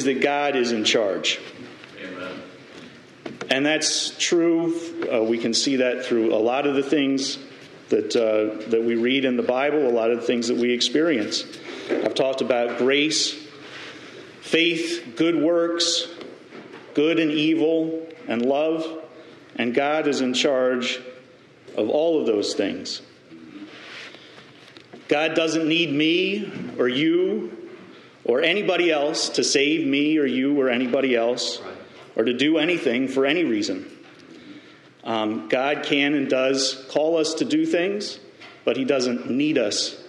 is that God is in charge. Amen. And that's true. Uh, we can see that through a lot of the things that, uh, that we read in the Bible, a lot of the things that we experience. I've talked about grace, faith, good works, good and evil, and love. And God is in charge of all of those things. God doesn't need me or you or anybody else to save me or you or anybody else or to do anything for any reason. Um, God can and does call us to do things, but He doesn't need us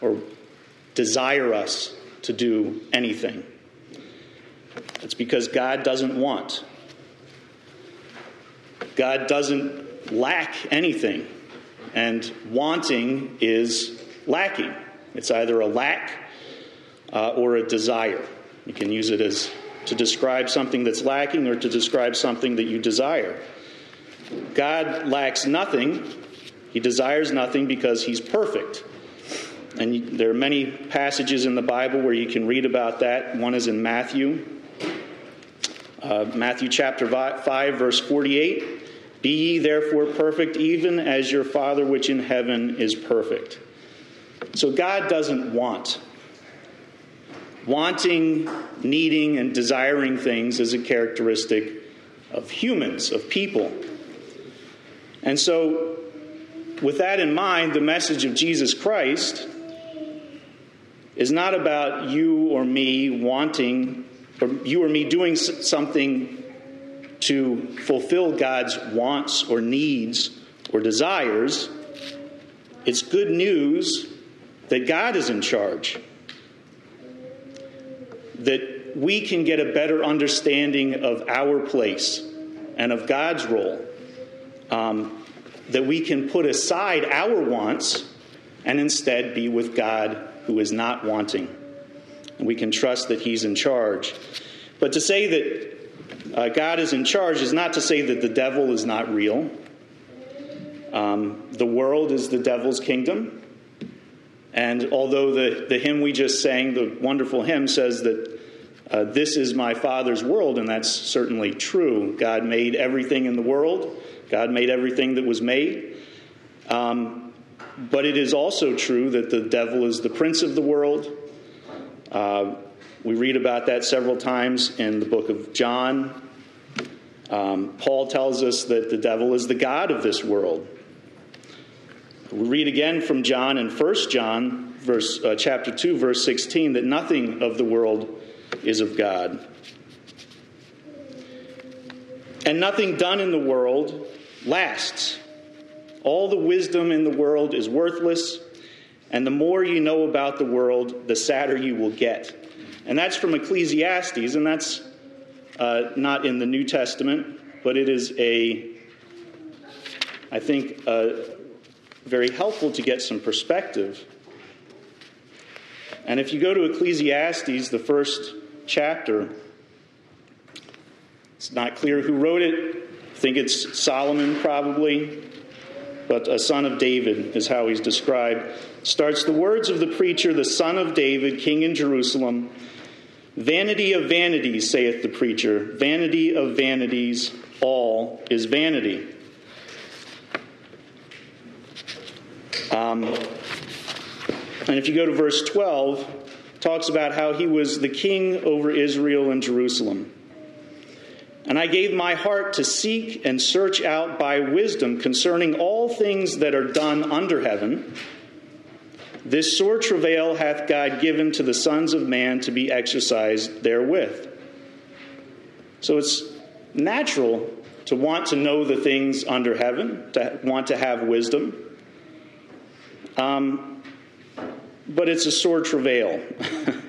or desire us to do anything. It's because God doesn't want. God doesn't lack anything, and wanting is lacking. It's either a lack uh, or a desire. You can use it as to describe something that's lacking or to describe something that you desire. God lacks nothing. He desires nothing because he's perfect. And there are many passages in the Bible where you can read about that. One is in Matthew, uh, Matthew chapter 5, verse 48. Be ye therefore perfect, even as your Father which in heaven is perfect. So God doesn't want. Wanting, needing, and desiring things is a characteristic of humans, of people. And so, with that in mind, the message of Jesus Christ is not about you or me wanting, or you or me doing something to fulfill God's wants or needs or desires. It's good news that God is in charge, that we can get a better understanding of our place and of God's role, um, that we can put aside our wants and instead be with God who is not wanting. And we can trust that He's in charge. But to say that uh, God is in charge is not to say that the devil is not real. Um, the world is the devil's kingdom. And although the, the hymn we just sang, the wonderful hymn, says that uh, this is my Father's world, and that's certainly true. God made everything in the world, God made everything that was made. Um, but it is also true that the devil is the prince of the world. Uh, we read about that several times in the book of John. Um, Paul tells us that the devil is the God of this world. We read again from John in 1 John, verse, uh, chapter 2, verse 16, that nothing of the world is of God. And nothing done in the world lasts. All the wisdom in the world is worthless, and the more you know about the world, the sadder you will get. And that's from Ecclesiastes, and that's uh, not in the New Testament, but it is a, I think, a very helpful to get some perspective. And if you go to Ecclesiastes, the first chapter, it's not clear who wrote it. I think it's Solomon, probably, but a son of David is how he's described. Starts the words of the preacher, the son of David, king in Jerusalem. Vanity of vanities, saith the preacher. Vanity of vanities, all is vanity. Um, and if you go to verse 12, talks about how he was the king over Israel and Jerusalem. And I gave my heart to seek and search out by wisdom concerning all things that are done under heaven. This sore travail hath God given to the sons of man to be exercised therewith. So it's natural to want to know the things under heaven, to want to have wisdom. Um, but it's a sore travail.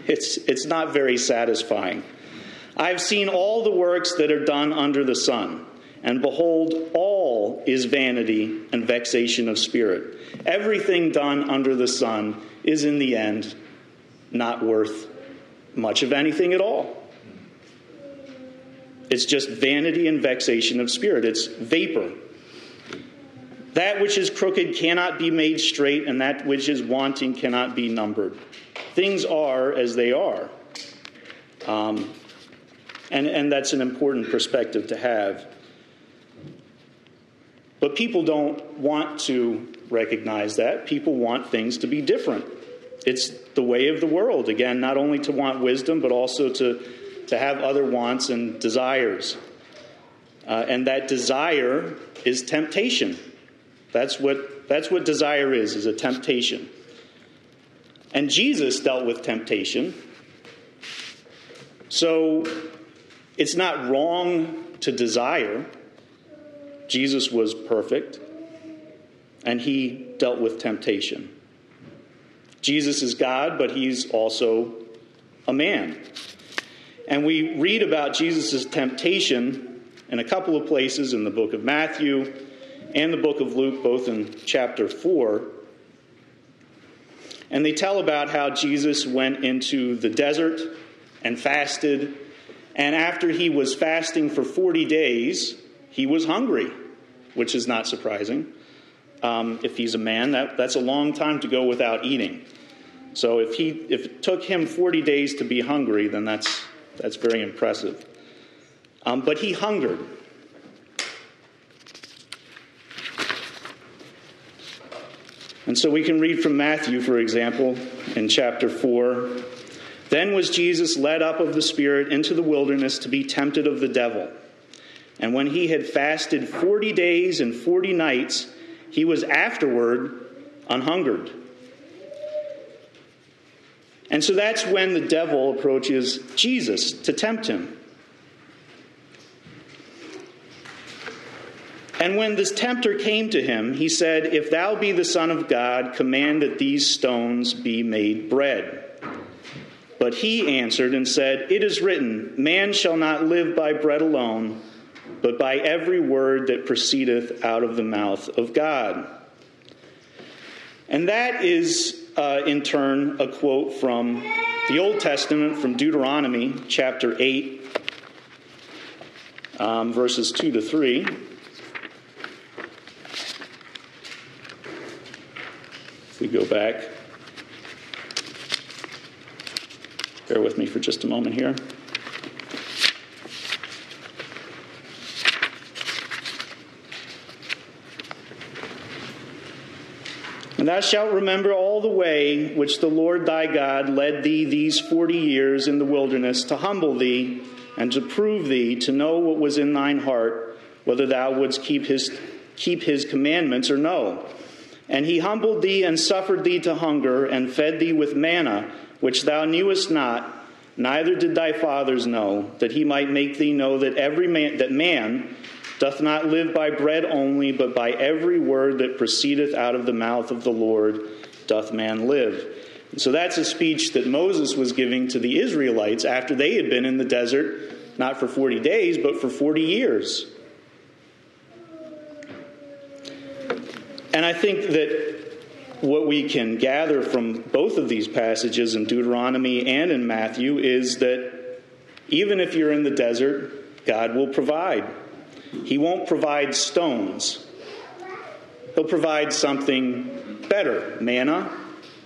it's, it's not very satisfying. I've seen all the works that are done under the sun, and behold, all is vanity and vexation of spirit. Everything done under the sun is in the end not worth much of anything at all. It's just vanity and vexation of spirit. It's vapor. That which is crooked cannot be made straight, and that which is wanting cannot be numbered. Things are as they are. Um, and, and that's an important perspective to have. But people don't want to recognize that. People want things to be different. It's the way of the world, again, not only to want wisdom, but also to, to have other wants and desires. Uh, and that desire is temptation. That's what, that's what desire is, is a temptation. And Jesus dealt with temptation. So it's not wrong to desire. Jesus was perfect, and he dealt with temptation. Jesus is God, but he's also a man. And we read about Jesus' temptation in a couple of places in the book of Matthew and the book of Luke, both in chapter 4. And they tell about how Jesus went into the desert and fasted. And after he was fasting for 40 days, he was hungry, which is not surprising. Um, if he's a man, that, that's a long time to go without eating. So if, he, if it took him 40 days to be hungry, then that's, that's very impressive. Um, but he hungered. And so we can read from Matthew, for example, in chapter 4. Then was Jesus led up of the Spirit into the wilderness to be tempted of the devil. And when he had fasted 40 days and 40 nights, he was afterward unhungered. And so that's when the devil approaches Jesus to tempt him. And when this tempter came to him, he said, If thou be the Son of God, command that these stones be made bread. But he answered and said, It is written, Man shall not live by bread alone but by every word that proceedeth out of the mouth of God. And that is, uh, in turn, a quote from the Old Testament, from Deuteronomy chapter 8, um, verses 2 to 3. We go back, bear with me for just a moment here. And thou shalt remember all the way which the Lord thy God led thee these forty years in the wilderness to humble thee and to prove thee to know what was in thine heart, whether thou wouldst keep his, keep his commandments or no. And he humbled thee and suffered thee to hunger and fed thee with manna, which thou knewest not, neither did thy fathers know, that he might make thee know that every man that man doth not live by bread only, but by every word that proceedeth out of the mouth of the Lord doth man live. And so that's a speech that Moses was giving to the Israelites after they had been in the desert, not for 40 days, but for 40 years. And I think that what we can gather from both of these passages in Deuteronomy and in Matthew is that even if you're in the desert, God will provide. He won't provide stones. He'll provide something better manna,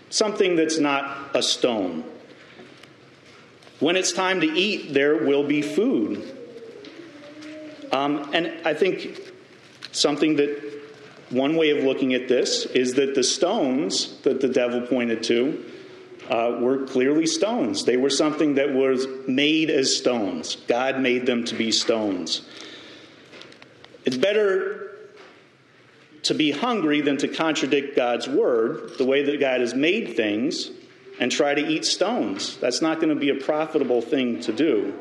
something that's not a stone. When it's time to eat, there will be food. Um, and I think something that one way of looking at this is that the stones that the devil pointed to uh, were clearly stones. They were something that was made as stones. God made them to be stones. It's better to be hungry than to contradict God's word, the way that God has made things, and try to eat stones. That's not going to be a profitable thing to do.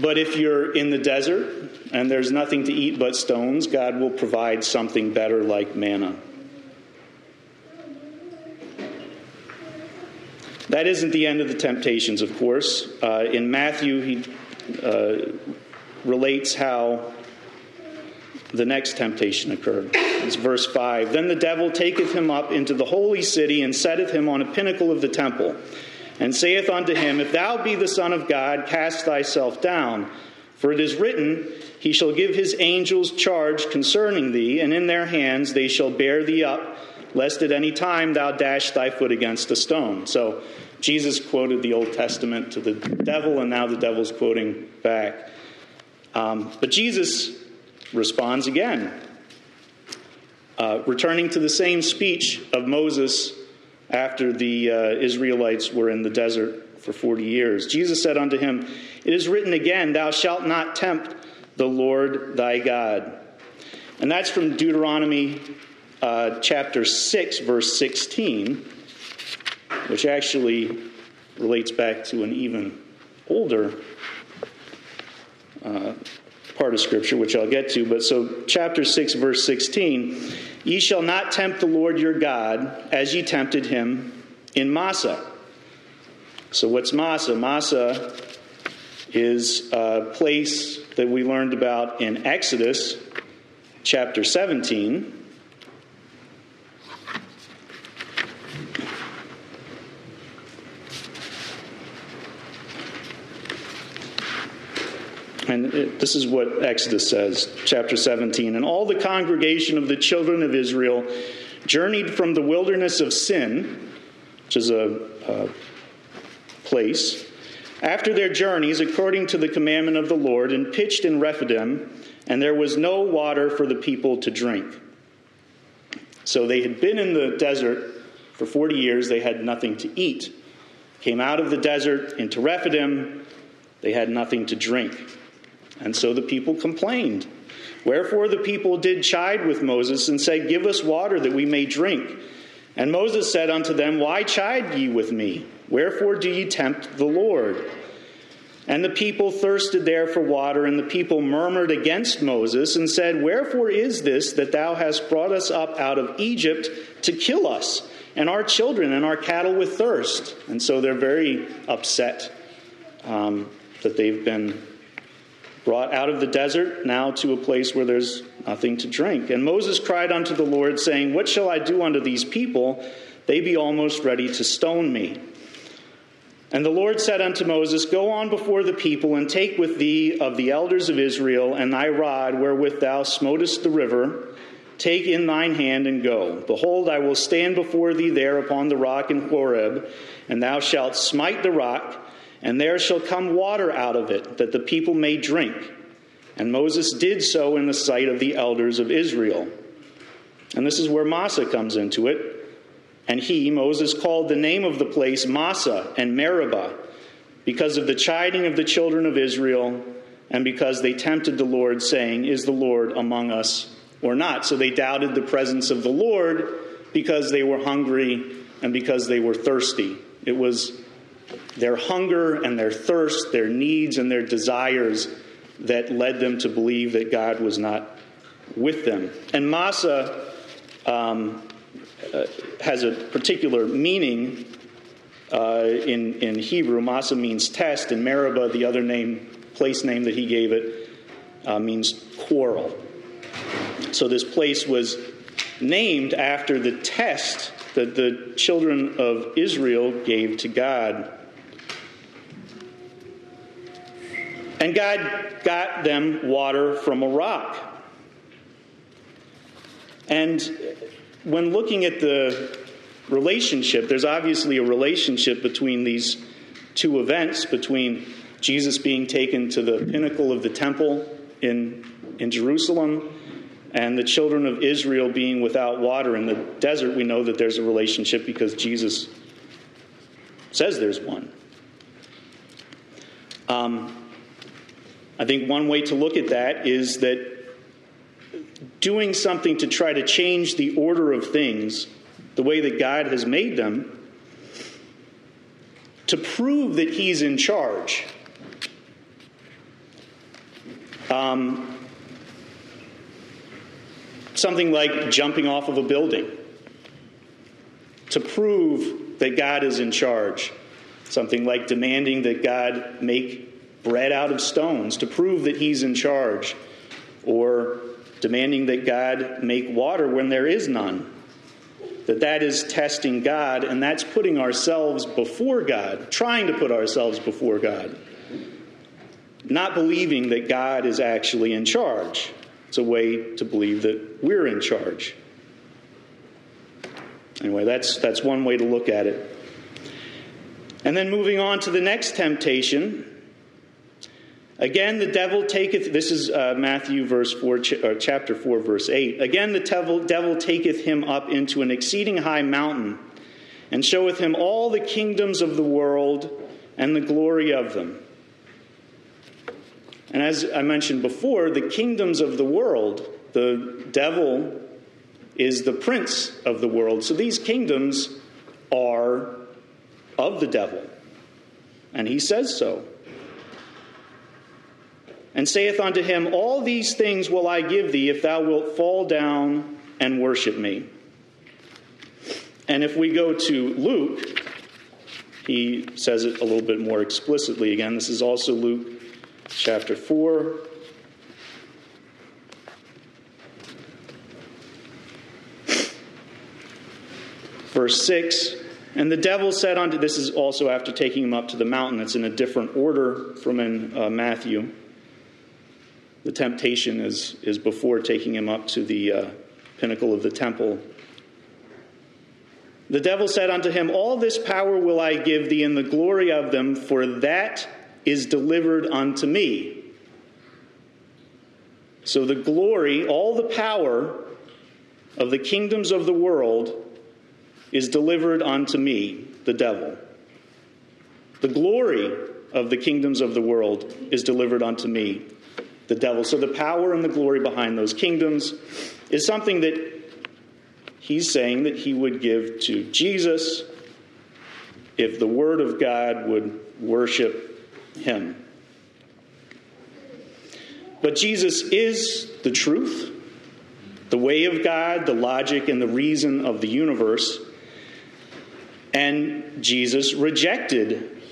But if you're in the desert and there's nothing to eat but stones, God will provide something better like manna. That isn't the end of the temptations, of course. Uh, in Matthew, he uh, relates how the next temptation occurred. It's verse 5. Then the devil taketh him up into the holy city and setteth him on a pinnacle of the temple, and saith unto him, If thou be the Son of God, cast thyself down. For it is written, He shall give his angels charge concerning thee, and in their hands they shall bear thee up, lest at any time thou dash thy foot against a stone. So Jesus quoted the Old Testament to the devil, and now the devil's quoting back. Um, but Jesus responds again, uh, returning to the same speech of Moses after the uh, Israelites were in the desert for 40 years. Jesus said unto him, It is written again, Thou shalt not tempt the Lord thy God. And that's from Deuteronomy uh, chapter 6, verse 16, which actually relates back to an even older uh, part of Scripture, which I'll get to. But so, chapter 6, verse 16 Ye shall not tempt the Lord your God as ye tempted him in Massah. So, what's Massah? Massah is a place that we learned about in Exodus chapter 17. And it, this is what Exodus says, chapter 17. And all the congregation of the children of Israel journeyed from the wilderness of Sin, which is a, a place, after their journeys according to the commandment of the Lord, and pitched in Rephidim, and there was no water for the people to drink. So they had been in the desert for 40 years, they had nothing to eat. Came out of the desert into Rephidim, they had nothing to drink. And so the people complained. Wherefore the people did chide with Moses and said, Give us water that we may drink. And Moses said unto them, Why chide ye with me? Wherefore do ye tempt the Lord? And the people thirsted there for water, and the people murmured against Moses and said, Wherefore is this that thou hast brought us up out of Egypt to kill us, and our children and our cattle with thirst? And so they're very upset um, that they've been brought out of the desert now to a place where there's nothing to drink. And Moses cried unto the Lord, saying, What shall I do unto these people? They be almost ready to stone me. And the Lord said unto Moses, Go on before the people, and take with thee of the elders of Israel, and thy rod wherewith thou smotest the river. Take in thine hand and go. Behold, I will stand before thee there upon the rock in Horeb, and thou shalt smite the rock and there shall come water out of it, that the people may drink. And Moses did so in the sight of the elders of Israel. And this is where Massah comes into it. And he, Moses, called the name of the place Massah and Meribah, because of the chiding of the children of Israel, and because they tempted the Lord, saying, Is the Lord among us or not? So they doubted the presence of the Lord because they were hungry and because they were thirsty. It was their hunger and their thirst, their needs and their desires that led them to believe that God was not with them. And Massah um, uh, has a particular meaning uh, in, in Hebrew. Massah means test, and Meribah, the other name, place name that he gave it, uh, means quarrel. So this place was named after the test that the children of Israel gave to God. And God got them water from a rock. And when looking at the relationship, there's obviously a relationship between these two events, between Jesus being taken to the pinnacle of the temple in, in Jerusalem and the children of Israel being without water in the desert. We know that there's a relationship because Jesus says there's one. Um, I think one way to look at that is that doing something to try to change the order of things, the way that God has made them, to prove that He's in charge. Um, something like jumping off of a building to prove that God is in charge. Something like demanding that God make bread out of stones to prove that he's in charge, or demanding that God make water when there is none. That that is testing God, and that's putting ourselves before God, trying to put ourselves before God. Not believing that God is actually in charge. It's a way to believe that we're in charge. Anyway, that's, that's one way to look at it. And then moving on to the next temptation. Again, the devil taketh, this is uh, Matthew verse 4, ch- uh, chapter 4, verse 8. Again, the devil, devil taketh him up into an exceeding high mountain, and showeth him all the kingdoms of the world and the glory of them. And as I mentioned before, the kingdoms of the world, the devil is the prince of the world. So these kingdoms are of the devil. And he says so. And saith unto him, All these things will I give thee if thou wilt fall down and worship me. And if we go to Luke, he says it a little bit more explicitly again. This is also Luke chapter 4. Verse 6 And the devil said unto, this is also after taking him up to the mountain, it's in a different order from in uh, Matthew. The temptation is, is before taking him up to the uh, pinnacle of the temple. The devil said unto him, All this power will I give thee, and the glory of them, for that is delivered unto me. So the glory, all the power of the kingdoms of the world is delivered unto me, the devil. The glory of the kingdoms of the world is delivered unto me, the devil. So the power and the glory behind those kingdoms is something that he's saying that he would give to Jesus if the Word of God would worship him. But Jesus is the truth, the way of God, the logic, and the reason of the universe. And Jesus rejected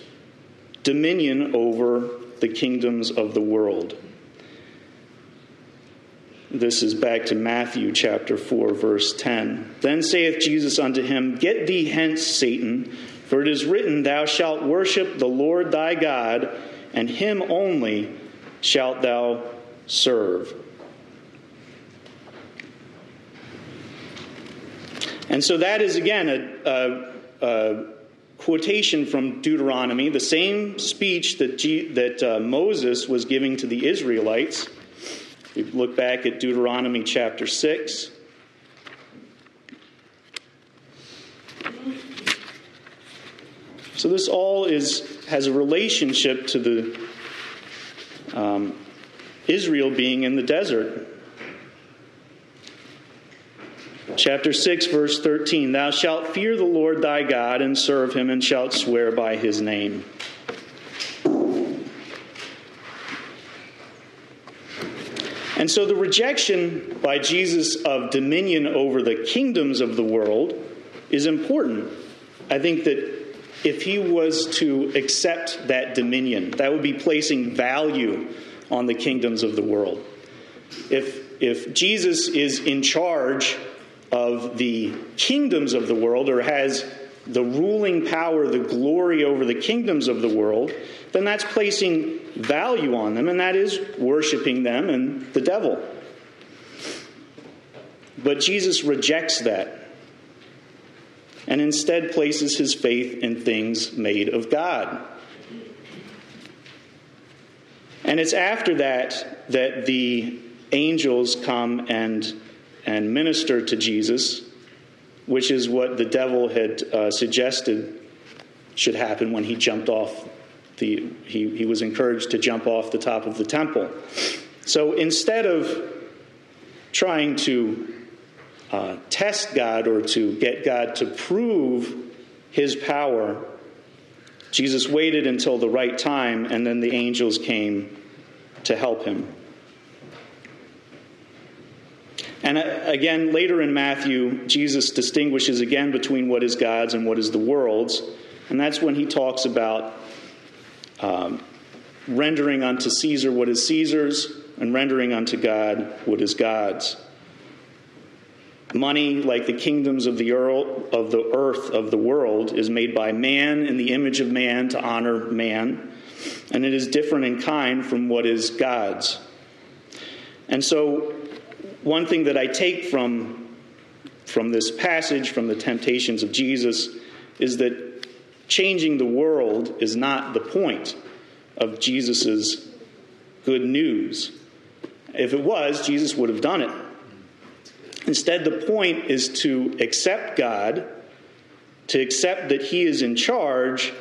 dominion over the kingdoms of the world. This is back to Matthew chapter 4, verse 10. Then saith Jesus unto him, Get thee hence, Satan, for it is written, Thou shalt worship the Lord thy God, and him only shalt thou serve. And so that is again a, a, a quotation from Deuteronomy, the same speech that, G, that uh, Moses was giving to the Israelites. We look back at Deuteronomy chapter 6. So this all is has a relationship to the um, Israel being in the desert. Chapter 6, verse 13 Thou shalt fear the Lord thy God and serve him, and shalt swear by his name. And so the rejection by Jesus of dominion over the kingdoms of the world is important. I think that if he was to accept that dominion, that would be placing value on the kingdoms of the world. If, if Jesus is in charge of the kingdoms of the world or has the ruling power, the glory over the kingdoms of the world, then that's placing value on them, and that is worshiping them and the devil. But Jesus rejects that and instead places his faith in things made of God. And it's after that that the angels come and, and minister to Jesus which is what the devil had uh, suggested should happen when he jumped off the he, he was encouraged to jump off the top of the temple. So instead of trying to uh, test god or to get god to prove his power jesus waited until the right time and then the angels came to help him and uh, again, later in Matthew, Jesus distinguishes again between what is God's and what is the world's. And that's when he talks about um, rendering unto Caesar what is Caesar's and rendering unto God what is God's. Money, like the kingdoms of the, earth, of the earth of the world, is made by man in the image of man to honor man, and it is different in kind from what is God's. And so one thing that I take from, from this passage, from the temptations of Jesus, is that changing the world is not the point of Jesus' good news. If it was, Jesus would have done it. Instead, the point is to accept God, to accept that He is in charge,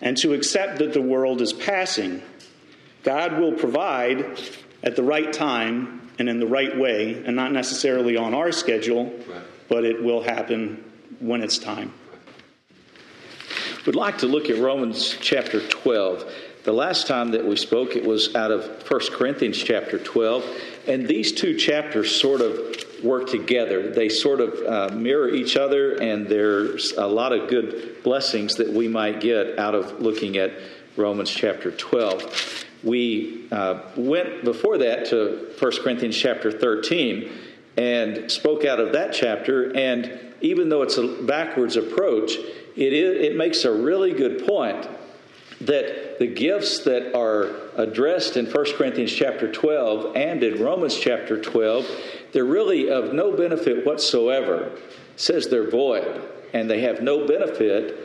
and to accept that the world is passing. God will provide at the right time and in the right way, and not necessarily on our schedule, but it will happen when it's time. We'd like to look at Romans chapter 12. The last time that we spoke, it was out of 1 Corinthians chapter 12. And these two chapters sort of work together. They sort of uh, mirror each other, and there's a lot of good blessings that we might get out of looking at Romans chapter 12. We uh, went before that to 1 Corinthians chapter 13 and spoke out of that chapter. And even though it's a backwards approach, it, is, it makes a really good point that the gifts that are addressed in 1 Corinthians chapter 12 and in Romans chapter 12, they're really of no benefit whatsoever. It says they're void and they have no benefit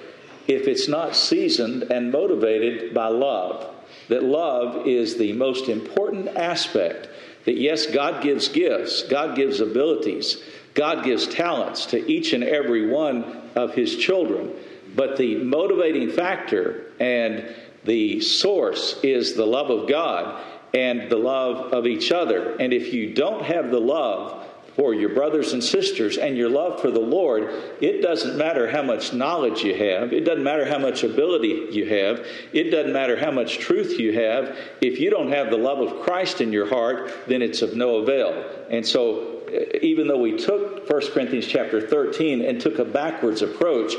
if it's not seasoned and motivated by love. That love is the most important aspect. That yes, God gives gifts, God gives abilities, God gives talents to each and every one of his children. But the motivating factor and the source is the love of God and the love of each other. And if you don't have the love for your brothers and sisters and your love for the Lord, it doesn't matter how much knowledge you have, it doesn't matter how much ability you have, it doesn't matter how much truth you have. If you don't have the love of Christ in your heart, then it's of no avail. And so, eh, even though we took 1 Corinthians chapter 13 and took a backwards approach,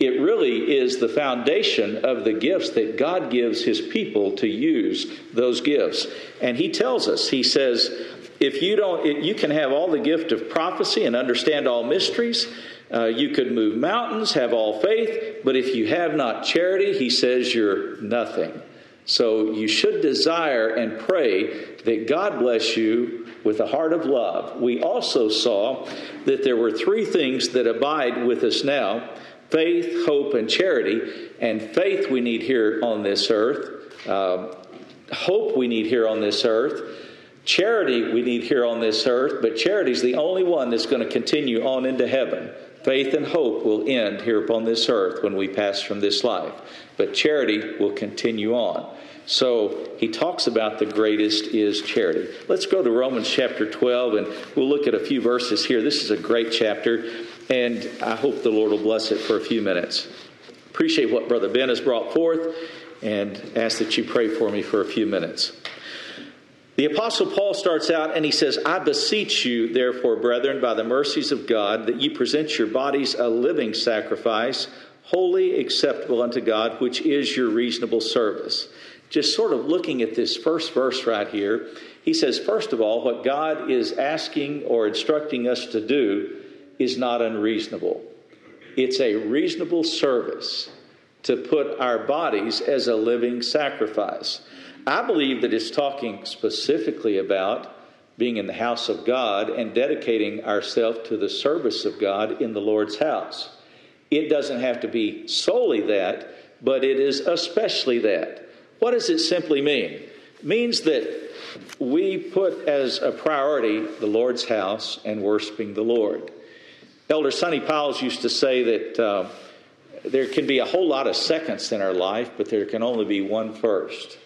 it really is the foundation of the gifts that God gives his people to use those gifts. And he tells us, he says, if you don't, you can have all the gift of prophecy and understand all mysteries. Uh, you could move mountains, have all faith, but if you have not charity, he says you're nothing. So you should desire and pray that God bless you with a heart of love. We also saw that there were three things that abide with us now faith, hope, and charity. And faith we need here on this earth, uh, hope we need here on this earth. Charity we need here on this earth, but charity is the only one that's going to continue on into heaven. Faith and hope will end here upon this earth when we pass from this life, but charity will continue on. So he talks about the greatest is charity. Let's go to Romans chapter 12 and we'll look at a few verses here. This is a great chapter, and I hope the Lord will bless it for a few minutes. Appreciate what Brother Ben has brought forth and ask that you pray for me for a few minutes. The Apostle Paul starts out and he says, I beseech you, therefore, brethren, by the mercies of God, that ye present your bodies a living sacrifice, holy, acceptable unto God, which is your reasonable service just sort of looking at this first verse right here, he says, first of all, what God is asking or instructing us to do is not unreasonable. It's a reasonable service to put our bodies as a living sacrifice. I believe that it's talking specifically about being in the house of God and dedicating ourselves to the service of God in the Lord's house. It doesn't have to be solely that, but it is especially that. What does it simply mean? It means that we put as a priority the Lord's house and worshiping the Lord. Elder Sonny Powles used to say that uh, there can be a whole lot of seconds in our life, but there can only be one first,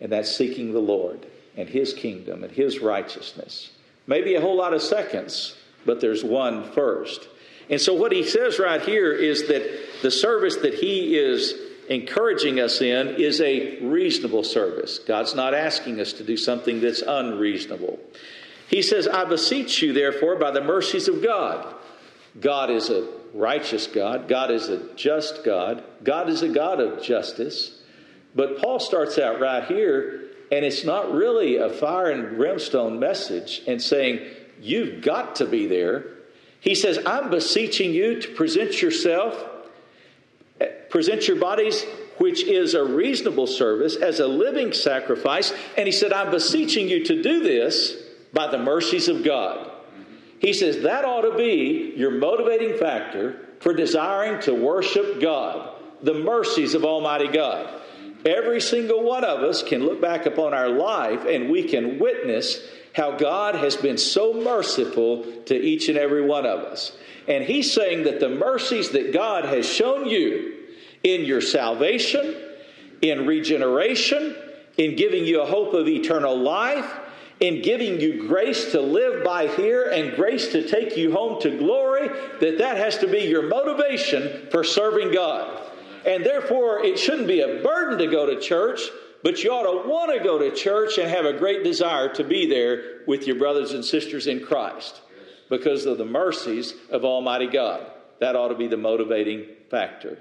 and that's seeking the Lord and His kingdom and His righteousness. Maybe a whole lot of seconds, but there's one first. And so, what he says right here is that the service that he is encouraging us in is a reasonable service. God's not asking us to do something that's unreasonable. He says, I beseech you, therefore, by the mercies of God. God is a righteous God, God is a just God, God is a God of justice. But Paul starts out right here, and it's not really a fire and brimstone message and saying, You've got to be there. He says, I'm beseeching you to present yourself eh, present your bodies, which is a reasonable service, as a living sacrifice. And he said, I'm beseeching you to do this by the mercies of God. He says that ought to be your motivating factor for desiring to worship God. the mercies of Almighty God. Every single one of us can look back upon our life and we can witness how God has been so merciful to each and every one of us. And He's saying that the mercies that God has shown you in your salvation, in regeneration, in giving you a hope of eternal life, in giving you grace to live by here and grace to take you home to glory, that that has to be your motivation for serving God. And therefore, it shouldn't be a burden to go to church, but you ought to want to go to church and have a great desire to be there with your brothers and sisters in Christ because of the mercies of Almighty God. That ought to be the motivating factor.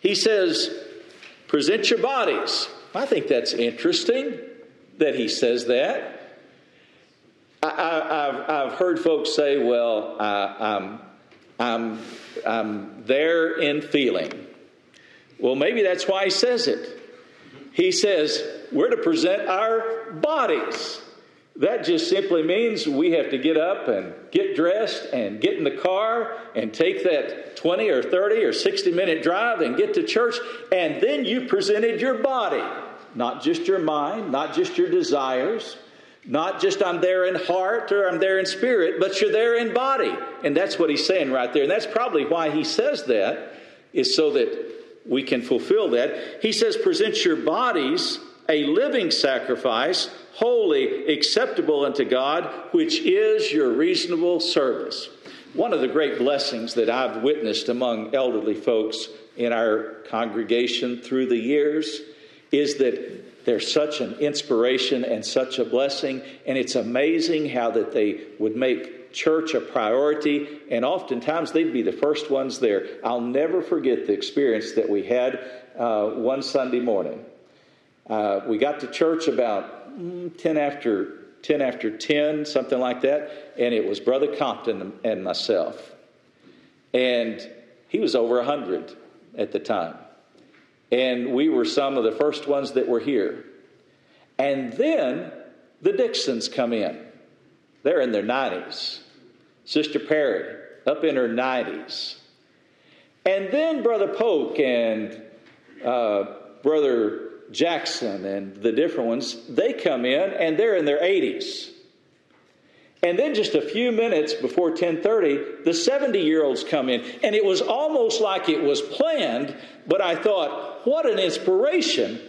He says, present your bodies. I think that's interesting that he says that. I, have heard folks say, well, I, I'm, Um, um, I'm, I'm there in feeling. Well, maybe that's why he says it. He says, we're to present our bodies. That just simply means we have to get up and get dressed and get in the car and take that 20 or 30 or 60 minute drive and get to church. And then you presented your body, not just your mind, not just your desires, not just I'm there in heart or I'm there in spirit, but you're there in body. And that's what he's saying right there. And that's probably why he says that, is so that we can fulfill that. He says, present your bodies a living sacrifice holy, acceptable unto God, which is your reasonable service. One of the great blessings that I've witnessed among elderly folks in our congregation through the years is that they're such an inspiration and such a blessing, and it's amazing how that they would make church a priority, and oftentimes they'd be the first ones there. I'll never forget the experience that we had uh, one Sunday morning. Uh, we got to church about 10 after 10 after 10, something like that, and it was Brother Compton and myself. And he was over 100 at the time. And we were some of the first ones that were here. And then the Dixons come in. They're in their 90s. Sister Perry, up in her 90s. And then Brother Polk and uh, Brother Jackson and the different ones, they come in and they're in their 80s. And then just a few minutes before 10:30, the 70-year-olds come in, and it was almost like it was planned, but I thought, what an inspiration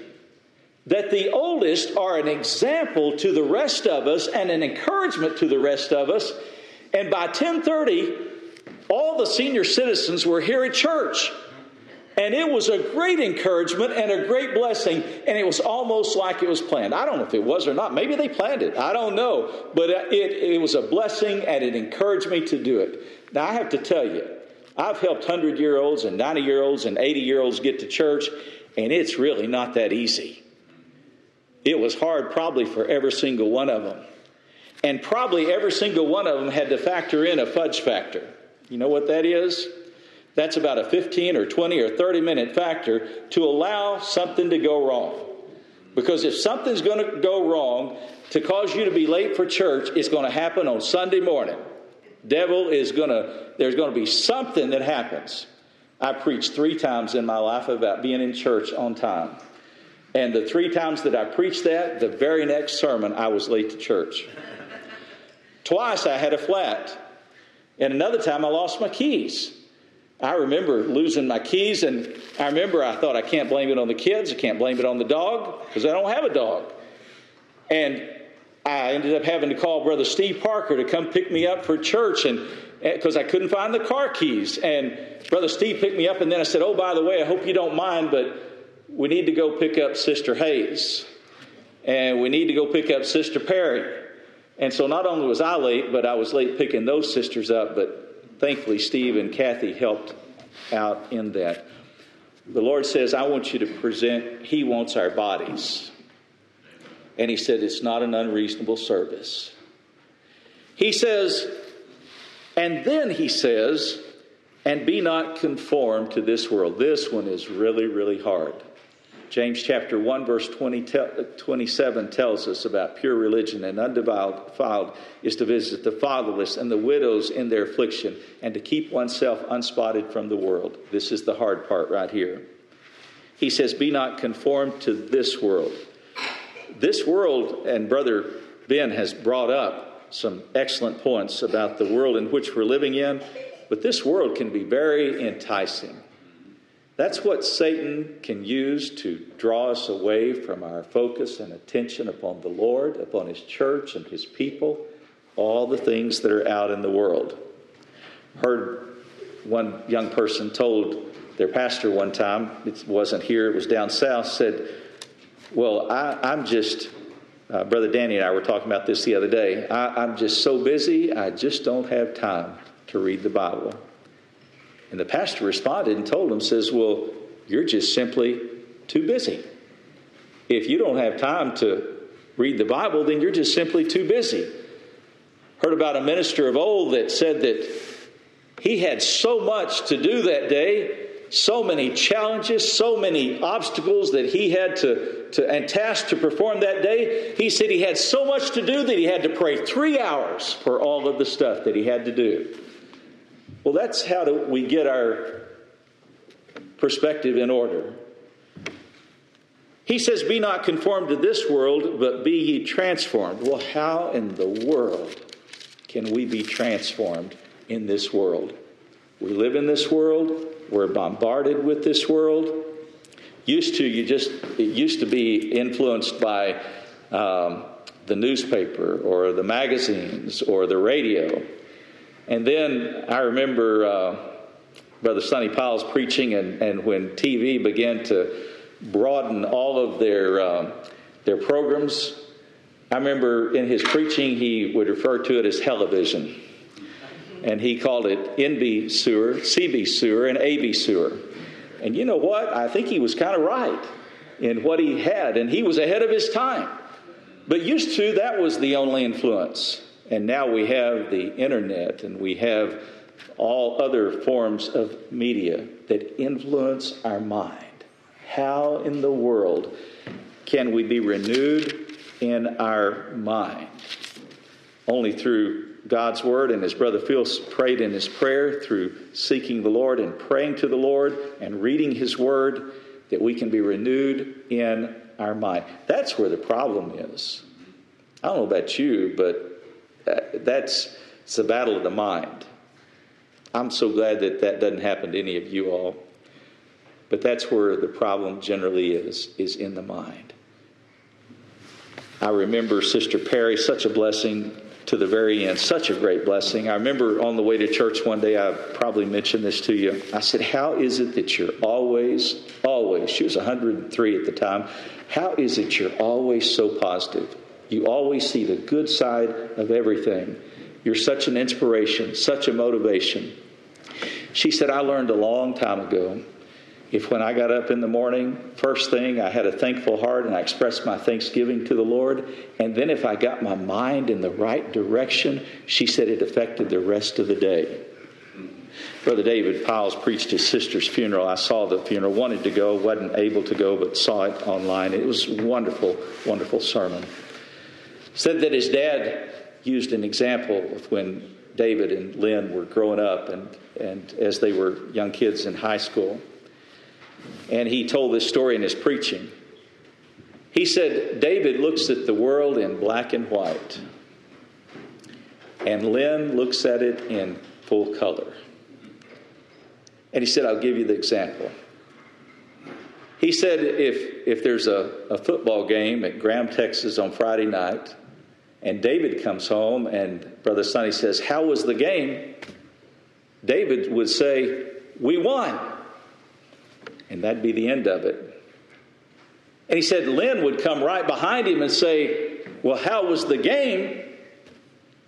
that the oldest are an example to the rest of us and an encouragement to the rest of us. And by 10:30, all the senior citizens were here at church. And it was a great encouragement and a great blessing, and it was almost like it was planned. I don't know if it was or not. Maybe they planned it. I don't know. But it, it was a blessing, and it encouraged me to do it. Now, I have to tell you, I've helped 100 year olds and 90 year olds and 80 year olds get to church, and it's really not that easy. It was hard, probably, for every single one of them. And probably every single one of them had to factor in a fudge factor. You know what that is? That's about a 15 or 20 or 30 minute factor to allow something to go wrong. Because if something's going to go wrong to cause you to be late for church, it's going to happen on Sunday morning. Devil is going to, there's going to be something that happens. I preached three times in my life about being in church on time. And the three times that I preached that, the very next sermon, I was late to church. Twice I had a flat. And another time I lost my keys. I remember losing my keys, and I remember I thought I can't blame it on the kids, I can't blame it on the dog, because I don't have a dog. And I ended up having to call Brother Steve Parker to come pick me up for church, and eh, because I couldn't find the car keys. And Brother Steve picked me up, and then I said, Oh, by the way, I hope you don't mind, but we need to go pick up Sister Hayes, and we need to go pick up Sister Perry. And so not only was I late, but I was late picking those sisters up, but thankfully, Steve and Kathy helped out in that. The Lord says, I want you to present, He wants our bodies. And He said, it's not an unreasonable service. He says, and then He says, and be not conformed to this world. This one is really, really hard. James chapter 1, verse 20, 27 tells us about pure religion and undefiled is to visit the fatherless and the widows in their affliction and to keep oneself unspotted from the world. This is the hard part right here. He says, Be not conformed to this world. This world, and Brother Ben has brought up some excellent points about the world in which we're living in, but this world can be very enticing. That's what Satan can use to draw us away from our focus and attention upon the Lord, upon His church and His people, all the things that are out in the world. Heard one young person told their pastor one time, it wasn't here, it was down south, said, Well, I, am just, uh, Brother Danny and I were talking about this the other day. I, I'm just so busy, I just don't have time to read the Bible. And the pastor responded and told him, says, Well, you're just simply too busy. If you don't have time to read the Bible, then you're just simply too busy. Heard about a minister of old that said that he had so much to do that day, so many challenges, so many obstacles that he had to, to and tasks to perform that day. He said he had so much to do that he had to pray three hours for all of the stuff that he had to do. Well, that's how do we get our perspective in order. He says, Be not conformed to this world, but be ye transformed. Well, how in the world can we be transformed in this world? We live in this world, we're bombarded with this world. Used to, you just, it used to be influenced by um, the newspaper or the magazines or the radio. And then I remember uh, Brother Sonny Pyles' preaching, and, and when TV began to broaden all of their, uh, their programs, I remember in his preaching he would refer to it as television. And he called it NB sewer, CB sewer, and AB sewer. And you know what? I think he was kind of right in what he had, and he was ahead of his time. But used to, that was the only influence. And now we have the internet and we have all other forms of media that influence our mind. How in the world can we be renewed in our mind? Only through God's Word, and as Brother Phil prayed in his prayer, through seeking the Lord and praying to the Lord and reading His Word, that we can be renewed in our mind. That's where the problem is. I don't know about you, but Uh, that's it's a battle of the mind. I'm so glad that that doesn't happen to any of you all. But that's where the problem generally is, is in the mind. I remember Sister Perry, such a blessing to the very end, such a great blessing. I remember on the way to church one day, I probably mentioned this to you. I said, How is it that you're always, always, she was 103 at the time, how is it you're always so positive? You always see the good side of everything. You're such an inspiration, such a motivation. She said, I learned a long time ago if when I got up in the morning, first thing, I had a thankful heart and I expressed my thanksgiving to the Lord, and then if I got my mind in the right direction, she said it affected the rest of the day. Brother David Pyles preached his sister's funeral. I saw the funeral, wanted to go, wasn't able to go, but saw it online. It was wonderful, wonderful sermon said that his dad used an example of when David and Lynn were growing up and, and as they were young kids in high school. And he told this story in his preaching. He said, David looks at the world in black and white, and Lynn looks at it in full color. And he said, I'll give you the example. He said, if, if there's a, a football game at Graham, Texas on Friday night, and David comes home, and Brother Sonny says, How was the game? David would say, We won. And that'd be the end of it. And he said, Lynn would come right behind him and say, Well, how was the game?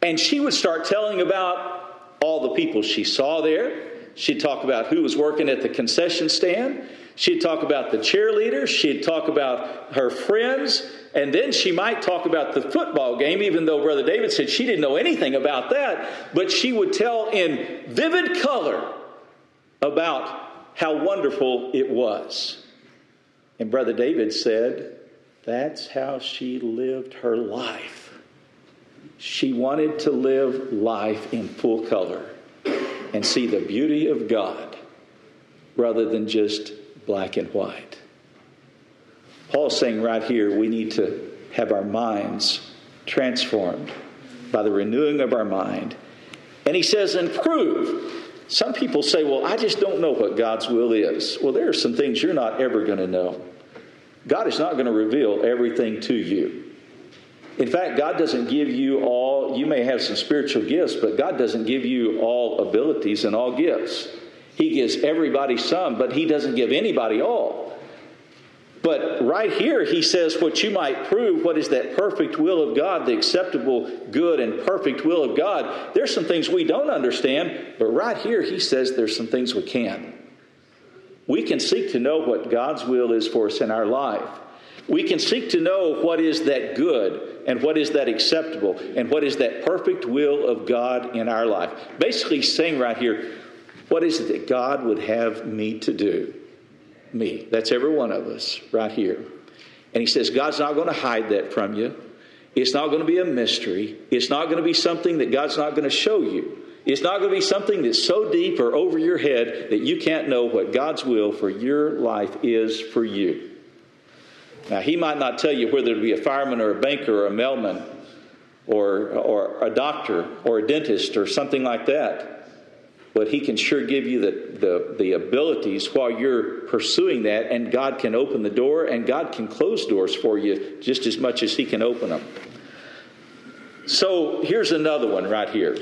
And she would start telling about all the people she saw there. She'd talk about who was working at the concession stand. She'd talk about the cheerleaders. She'd talk about her friends. And then she might talk about the football game, even though Brother David said she didn't know anything about that. But she would tell in vivid color about how wonderful it was. And Brother David said, that's how she lived her life. She wanted to live life in full color and see the beauty of God rather than just black and white. Paul's saying right here we need to have our minds transformed by the renewing of our mind. And he says, and prove. Some people say, well, I just don't know what God's will is. Well, there are some things you're not ever going to know. God is not going to reveal everything to you. In fact, God doesn't give you all, you may have some spiritual gifts, but God doesn't give you all abilities and all gifts. He gives everybody some, but He doesn't give anybody all. But right here, he says, what you might prove, what is that perfect will of God, the acceptable, good, and perfect will of God. There's some things we don't understand, but right here, he says there's some things we can. We can seek to know what God's will is for us in our life. We can seek to know what is that good and what is that acceptable and what is that perfect will of God in our life. Basically, saying right here, what is it that God would have me to do? Me. That's every one of us right here. And he says, God's not going to hide that from you. It's not going to be a mystery. It's not going to be something that God's not going to show you. It's not going to be something that's so deep or over your head that you can't know what God's will for your life is for you. Now, He might not tell you whether to be a fireman or a banker or a mailman or, or a doctor or a dentist or something like that but he can sure give you the, the, the, abilities while you're pursuing that, and God can open the door, and God can close doors for you just as much as he can open them. So here's another one right here.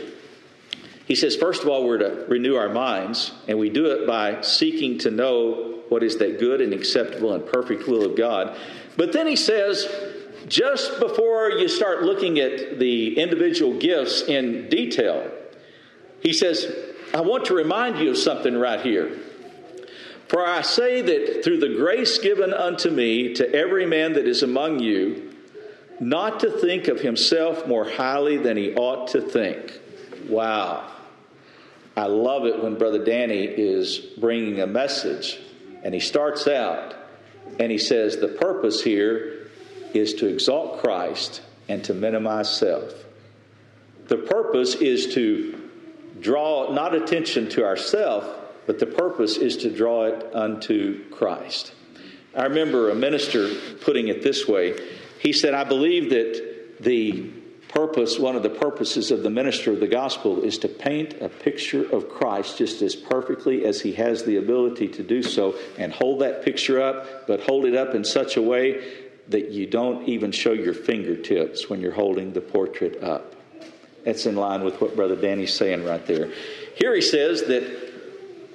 He says, first of all, we're to renew our minds, and we do it by seeking to know what is that good and acceptable and perfect will of God. But then he says, just before you start looking at the individual gifts in detail, he says, I want to remind you of something right here. For I say that through the grace given unto me to every man that is among you, not to think of himself more highly than he ought to think. Wow. I love it when Brother Danny is bringing a message and he starts out and he says, The purpose here is to exalt Christ and to minimize self. The purpose is to draw not attention to ourselves, but the purpose is to draw it unto Christ. I remember a minister putting it this way. He said, I believe that the purpose, one of the purposes of the minister of the gospel is to paint a picture of Christ just as perfectly as he has the ability to do so and hold that picture up, but hold it up in such a way that you don't even show your fingertips when you're holding the portrait up. That's in line with what Brother Danny's saying right there. Here he says that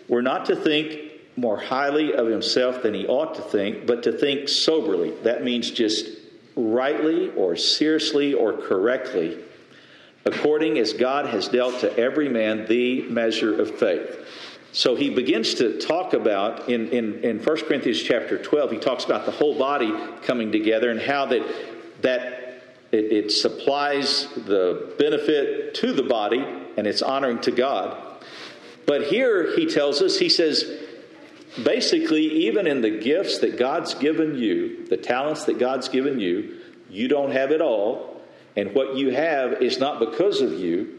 we're not to think more highly of himself than he ought to think, but to think soberly. That means just rightly or seriously or correctly, according as God has dealt to every man the measure of faith. So he begins to talk about in, in, in 1 Corinthians chapter 12, he talks about the whole body coming together and how that that it, it supplies the benefit to the body and it's honoring to God. But here he tells us, he says, basically, even in the gifts that God's given you, the talents that God's given you, you don't have it all. And what you have is not because of you,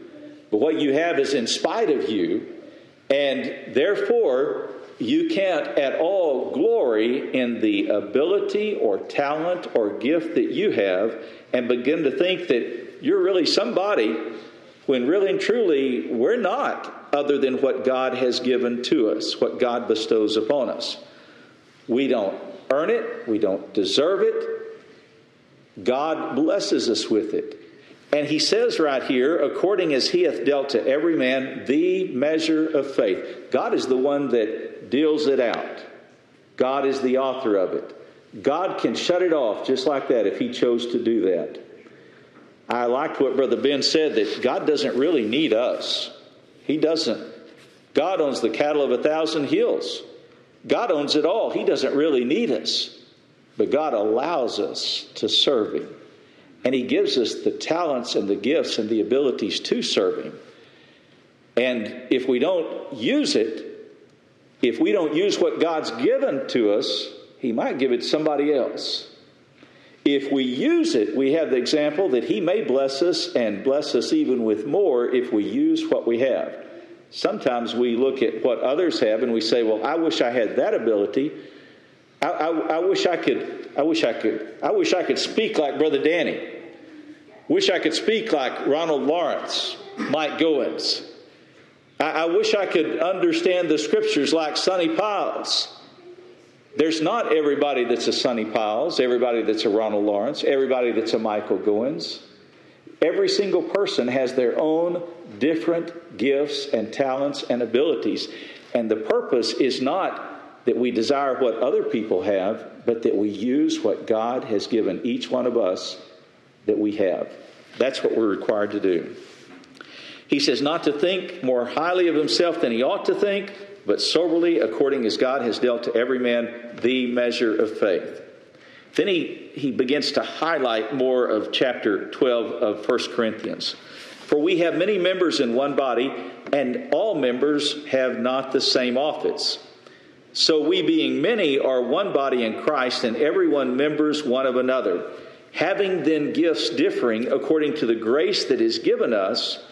but what you have is in spite of you. And therefore, you can't at all glory in the ability or talent or gift that you have and begin to think that you're really somebody when really and truly we're not other than what God has given to us, what God bestows upon us. We don't earn it, we don't deserve it. God blesses us with it. And he says right here, according as he hath dealt to every man the measure of faith. God is the one that deals it out, God is the author of it. God can shut it off just like that if he chose to do that. I liked what Brother Ben said that God doesn't really need us. He doesn't. God owns the cattle of a thousand hills. God owns it all. He doesn't really need us. But God allows us to serve Him. And He gives us the talents and the gifts and the abilities to serve Him. And if we don't use it, if we don't use what God's given to us, He might give it to somebody else. If we use it, we have the example that He may bless us and bless us even with more if we use what we have. Sometimes we look at what others have and we say, Well, I wish I had that ability. I, I, I wish I could, I wish I could, I wish I could speak like Brother Danny. Wish I could speak like Ronald Lawrence, Mike Goins. I, I wish I could understand the scriptures like Sonny Pyles. There's not everybody that's a Sonny Pyles, everybody that's a Ronald Lawrence, everybody that's a Michael Goins. Every single person has their own different gifts and talents and abilities. And the purpose is not that we desire what other people have, but that we use what God has given each one of us that we have. That's what we're required to do. He says not to think more highly of himself than he ought to think, but soberly according as God has dealt to every man the measure of faith. Then he, he begins to highlight more of chapter 12 of 1 Corinthians. For we have many members in one body, and all members have not the same office. So we, being many, are one body in Christ, and everyone members one of another. Having then gifts differing according to the grace that is given us,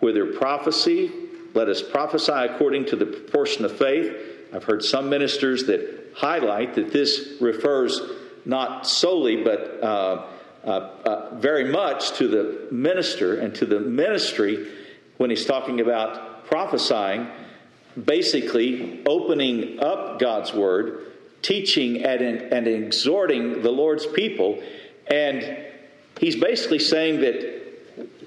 whether prophecy, let us prophesy according to the proportion of faith. I've heard some ministers that highlight that this refers not solely, but uh, uh, uh, very much to the minister and to the ministry when he's talking about prophesying, basically opening up God's word, teaching and, and exhorting the Lord's people. And he's basically saying that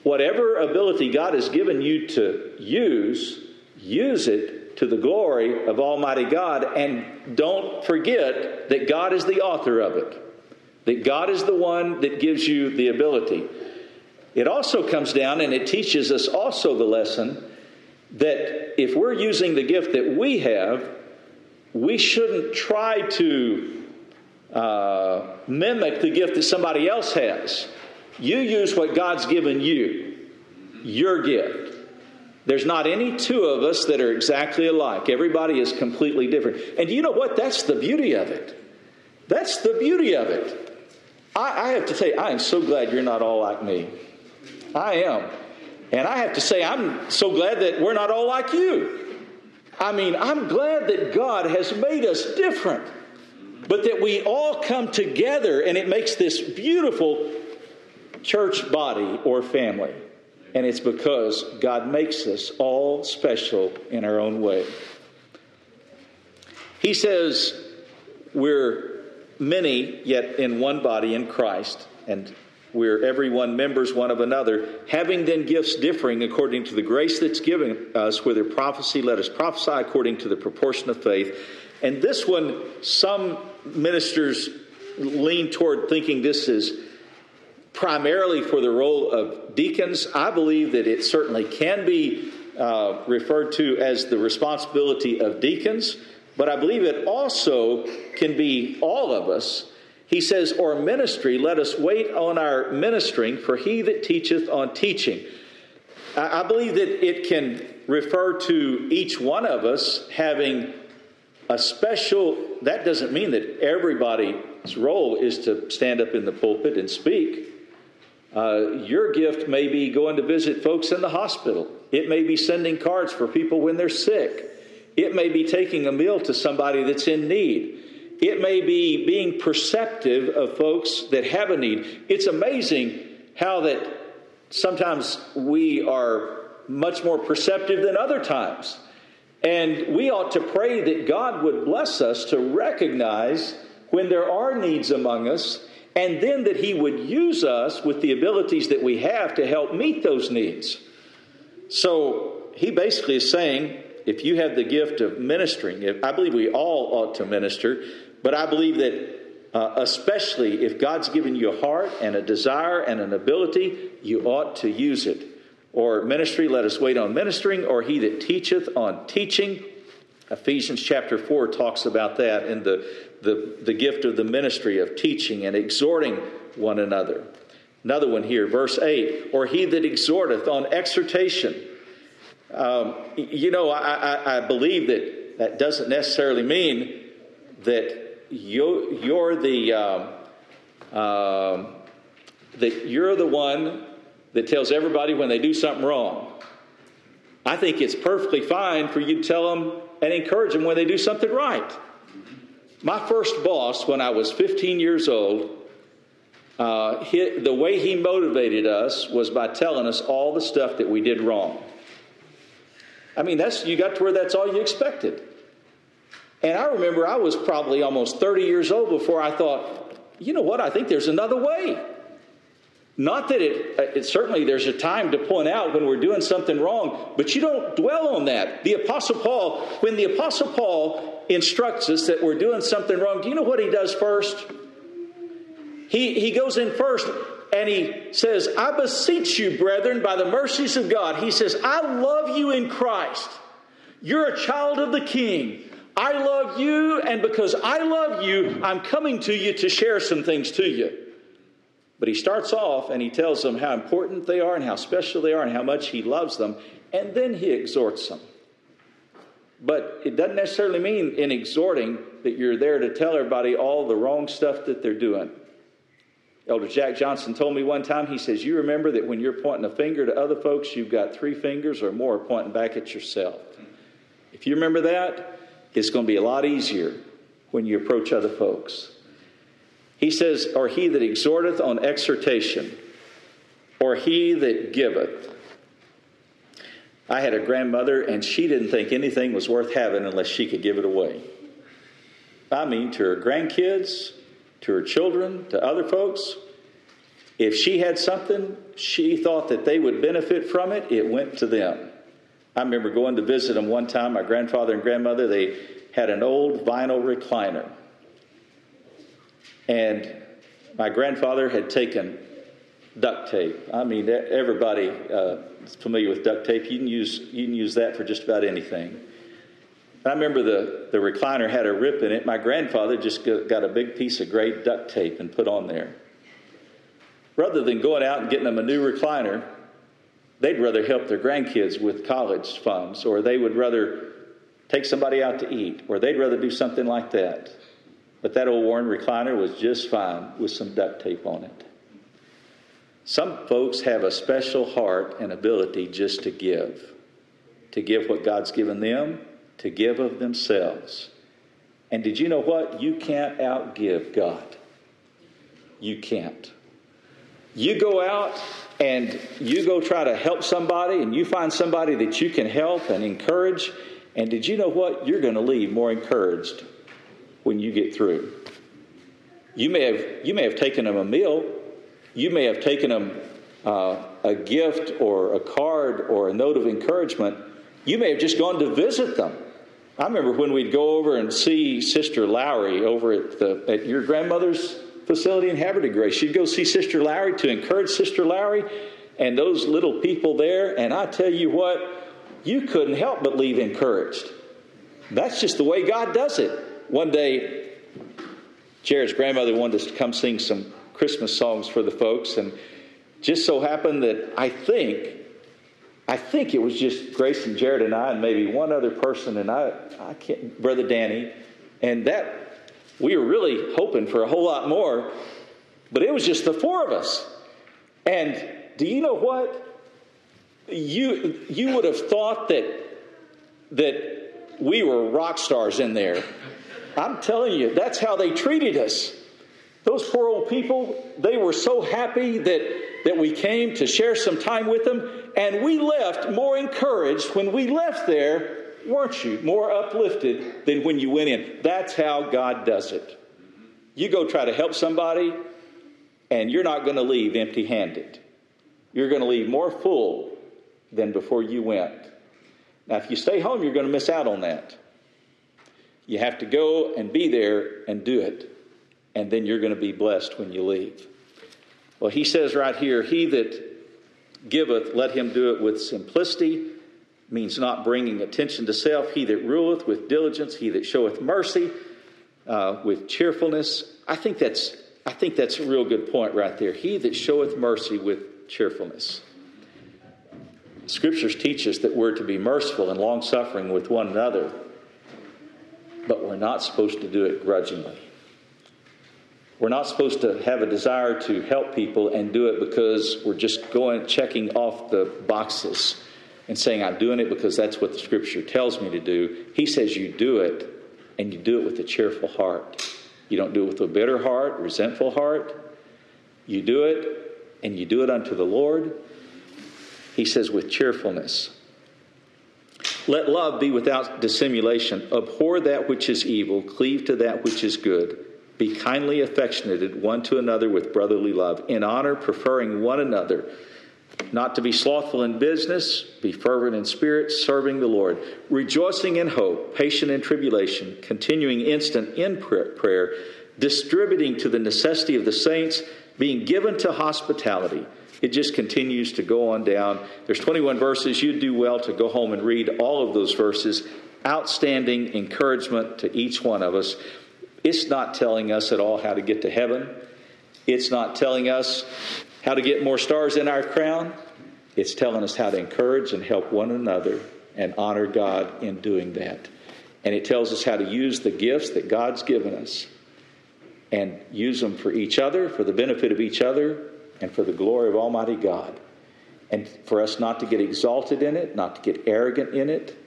whatever ability God has given you to use, use it to the glory of Almighty God. And don't forget that God is the author of it, that God is the one that gives you the ability. It also comes down and it teaches us also the lesson that if we're using the gift that we have, we shouldn't try to uh, mimic the gift that somebody else has. You use what God's given you, your gift. There's not any two of us that are exactly alike. Everybody is completely different. And you know what? That's the beauty of it. That's the beauty of it. I, I have to say, I am so glad you're not all like me. I am. And I have to say, I'm so glad that we're not all like you. I mean, I'm glad that God has made us different, but that we all come together and it makes this beautiful church body or family. And it's because God makes us all special in our own way. He says, We're many, yet in one body in Christ, and we're everyone members one of another, having then gifts differing according to the grace that's given us, whether prophecy, let us prophesy according to the proportion of faith. And this one, some ministers lean toward thinking this is primarily for the role of deacons. I believe that it certainly can be uh, referred to as the responsibility of deacons, but I believe it also can be all of us. He says, or ministry, let us wait on our ministering, for he that teacheth on teaching. I, believe that it can refer to each one of us having a special, that doesn't mean that everybody's role is to stand up in the pulpit and speak. Uh, your gift may be going to visit folks in the hospital. It may be sending cards for people when they're sick. It may be taking a meal to somebody that's in need. It may be being perceptive of folks that have a need. It's amazing how that sometimes we are much more perceptive than other times. And we ought to pray that God would bless us to recognize when there are needs among us and then that He would use us with the abilities that we have to help meet those needs. So he basically is saying if you have the gift of ministering, if, I believe we all ought to minister, but I believe that uh, especially if God's given you a heart and a desire and an ability, you ought to use it. Or ministry, let us wait on ministering, or he that teacheth on teaching. Ephesians chapter 4 talks about that in the the, the gift of the ministry of teaching and exhorting one another. Another one here, verse 8, or he that exhorteth on exhortation. Um, you know, I, I, I believe that that doesn't necessarily mean that you, you're the um, that you're the one that tells everybody when they do something wrong. I think it's perfectly fine for you to tell them and encourage them when they do something right. My first boss, when I was 15 years old, uh, he, the way he motivated us was by telling us all the stuff that we did wrong. I mean, that's you got to where that's all you expected. And I remember I was probably almost 30 years old before I thought, you know what? I think there's another way. Not that it, uh, it, certainly there's a time to point out when we're doing something wrong, but you don't dwell on that. The Apostle Paul, when the Apostle Paul instructs us that we're doing something wrong, do you know what he does first? He, he goes in first and he says, I beseech you, brethren, by the mercies of God. He says, I love you in Christ. You're a child of the King. I love you, and because I love you, I'm coming to you to share some things to you. But he starts off and he tells them how important they are and how special they are and how much he loves them, and then he exhorts them. But it doesn't necessarily mean in exhorting that you're there to tell everybody all the wrong stuff that they're doing. Elder Jack Johnson told me one time, he says, You remember that when you're pointing a finger to other folks, you've got three fingers or more pointing back at yourself. If you remember that, it's going to be a lot easier when you approach other folks. He says, Or he that exhorteth on exhortation, or he that giveth. I had a grandmother, and she didn't think anything was worth having unless she could give it away. I mean, to her grandkids, to her children, to other folks. If she had something she thought that they would benefit from it, it went to them. I remember going to visit them one time. My grandfather and grandmother, they had an old vinyl recliner. And my grandfather had taken duct tape. I mean, everybody uh, is familiar with duct tape. You can use, you can use that for just about anything. I remember the, the recliner had a rip in it. My grandfather just got a big piece of gray duct tape and put on there. Rather than going out and getting them a new recliner, they'd rather help their grandkids with college funds, or they would rather take somebody out to eat, or they'd rather do something like that. But that old worn recliner was just fine with some duct tape on it. Some folks have a special heart and ability just to give, to give what God's given them, to give of themselves. And did you know what? You can't outgive God. You can't. You go out and you go try to help somebody and you find somebody that you can help and encourage. And did you know what? You're going to leave more encouraged when you get through. You may have, you may have taken them a meal, you may have taken them uh, a gift or a card or a note of encouragement. You may have just gone to visit them. I remember when we'd go over and see Sister Lowry over at, the, at your grandmother's facility in Havre Grace. She'd go see Sister Lowry to encourage Sister Lowry and those little people there. And I tell you what, you couldn't help but leave encouraged. That's just the way God does it. One day, Jared's grandmother wanted us to come sing some Christmas songs for the folks, and just so happened that I think, I think it was just Grace and Jared and I, and maybe one other person, and I, I can't, Brother Danny, and that we were really hoping for a whole lot more, but it was just the four of us. And do you know what? You, you would have thought that, that we were rock stars in there. I'm telling you, that's how they treated us. Those poor old people, they were so happy that, that we came to share some time with them, and we left more encouraged when we left there weren't you more uplifted than when you went in? That's how God does it. You go try to help somebody, and you're not going to leave empty handed. You're going to leave more full than before you went. Now, if you stay home, you're going to miss out on that. You have to go and be there and do it, and then you're going to be blessed when you leave. Well, he says right here, He that giveth, let him do it with simplicity means not bringing attention to self. He that ruleth with diligence, he that showeth mercy uh, with cheerfulness. I think that's I think that's a real good point right there. He that showeth mercy with cheerfulness. Scriptures teach us that we're to be merciful and long suffering with one another, but we're not supposed to do it grudgingly. We're not supposed to have a desire to help people and do it because we're just going checking off the boxes and saying, I'm doing it because that's what the scripture tells me to do. He says you do it, and you do it with a cheerful heart. You don't do it with a bitter heart, resentful heart. You do it, and you do it unto the Lord. He says, with cheerfulness. Let love be without dissimulation. Abhor that which is evil, cleave to that which is good. Be kindly affectionate one to another with brotherly love, in honor, preferring one another. Not to be slothful in business, be fervent in spirit, serving the Lord, rejoicing in hope, patient in tribulation, continuing instant in prayer, distributing to the necessity of the saints, being given to hospitality. It just continues to go on down. There's 21 verses. You'd do well to go home and read all of those verses. Outstanding encouragement to each one of us. It's not telling us at all how to get to heaven. It's not telling us how to get more stars in our crown. It's telling us how to encourage and help one another and honor God in doing that. And it tells us how to use the gifts that God's given us and use them for each other, for the benefit of each other, and for the glory of Almighty God. And for us not to get exalted in it, not to get arrogant in it,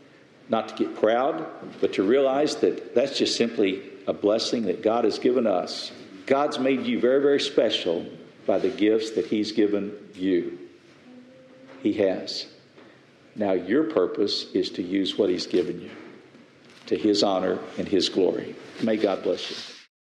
not to get proud, but to realize that that's just simply a blessing that God has given us. God's made you very, very special by the gifts that He's given you. He has. Now, your purpose is to use what He's given you to His honor and His glory. May God bless you.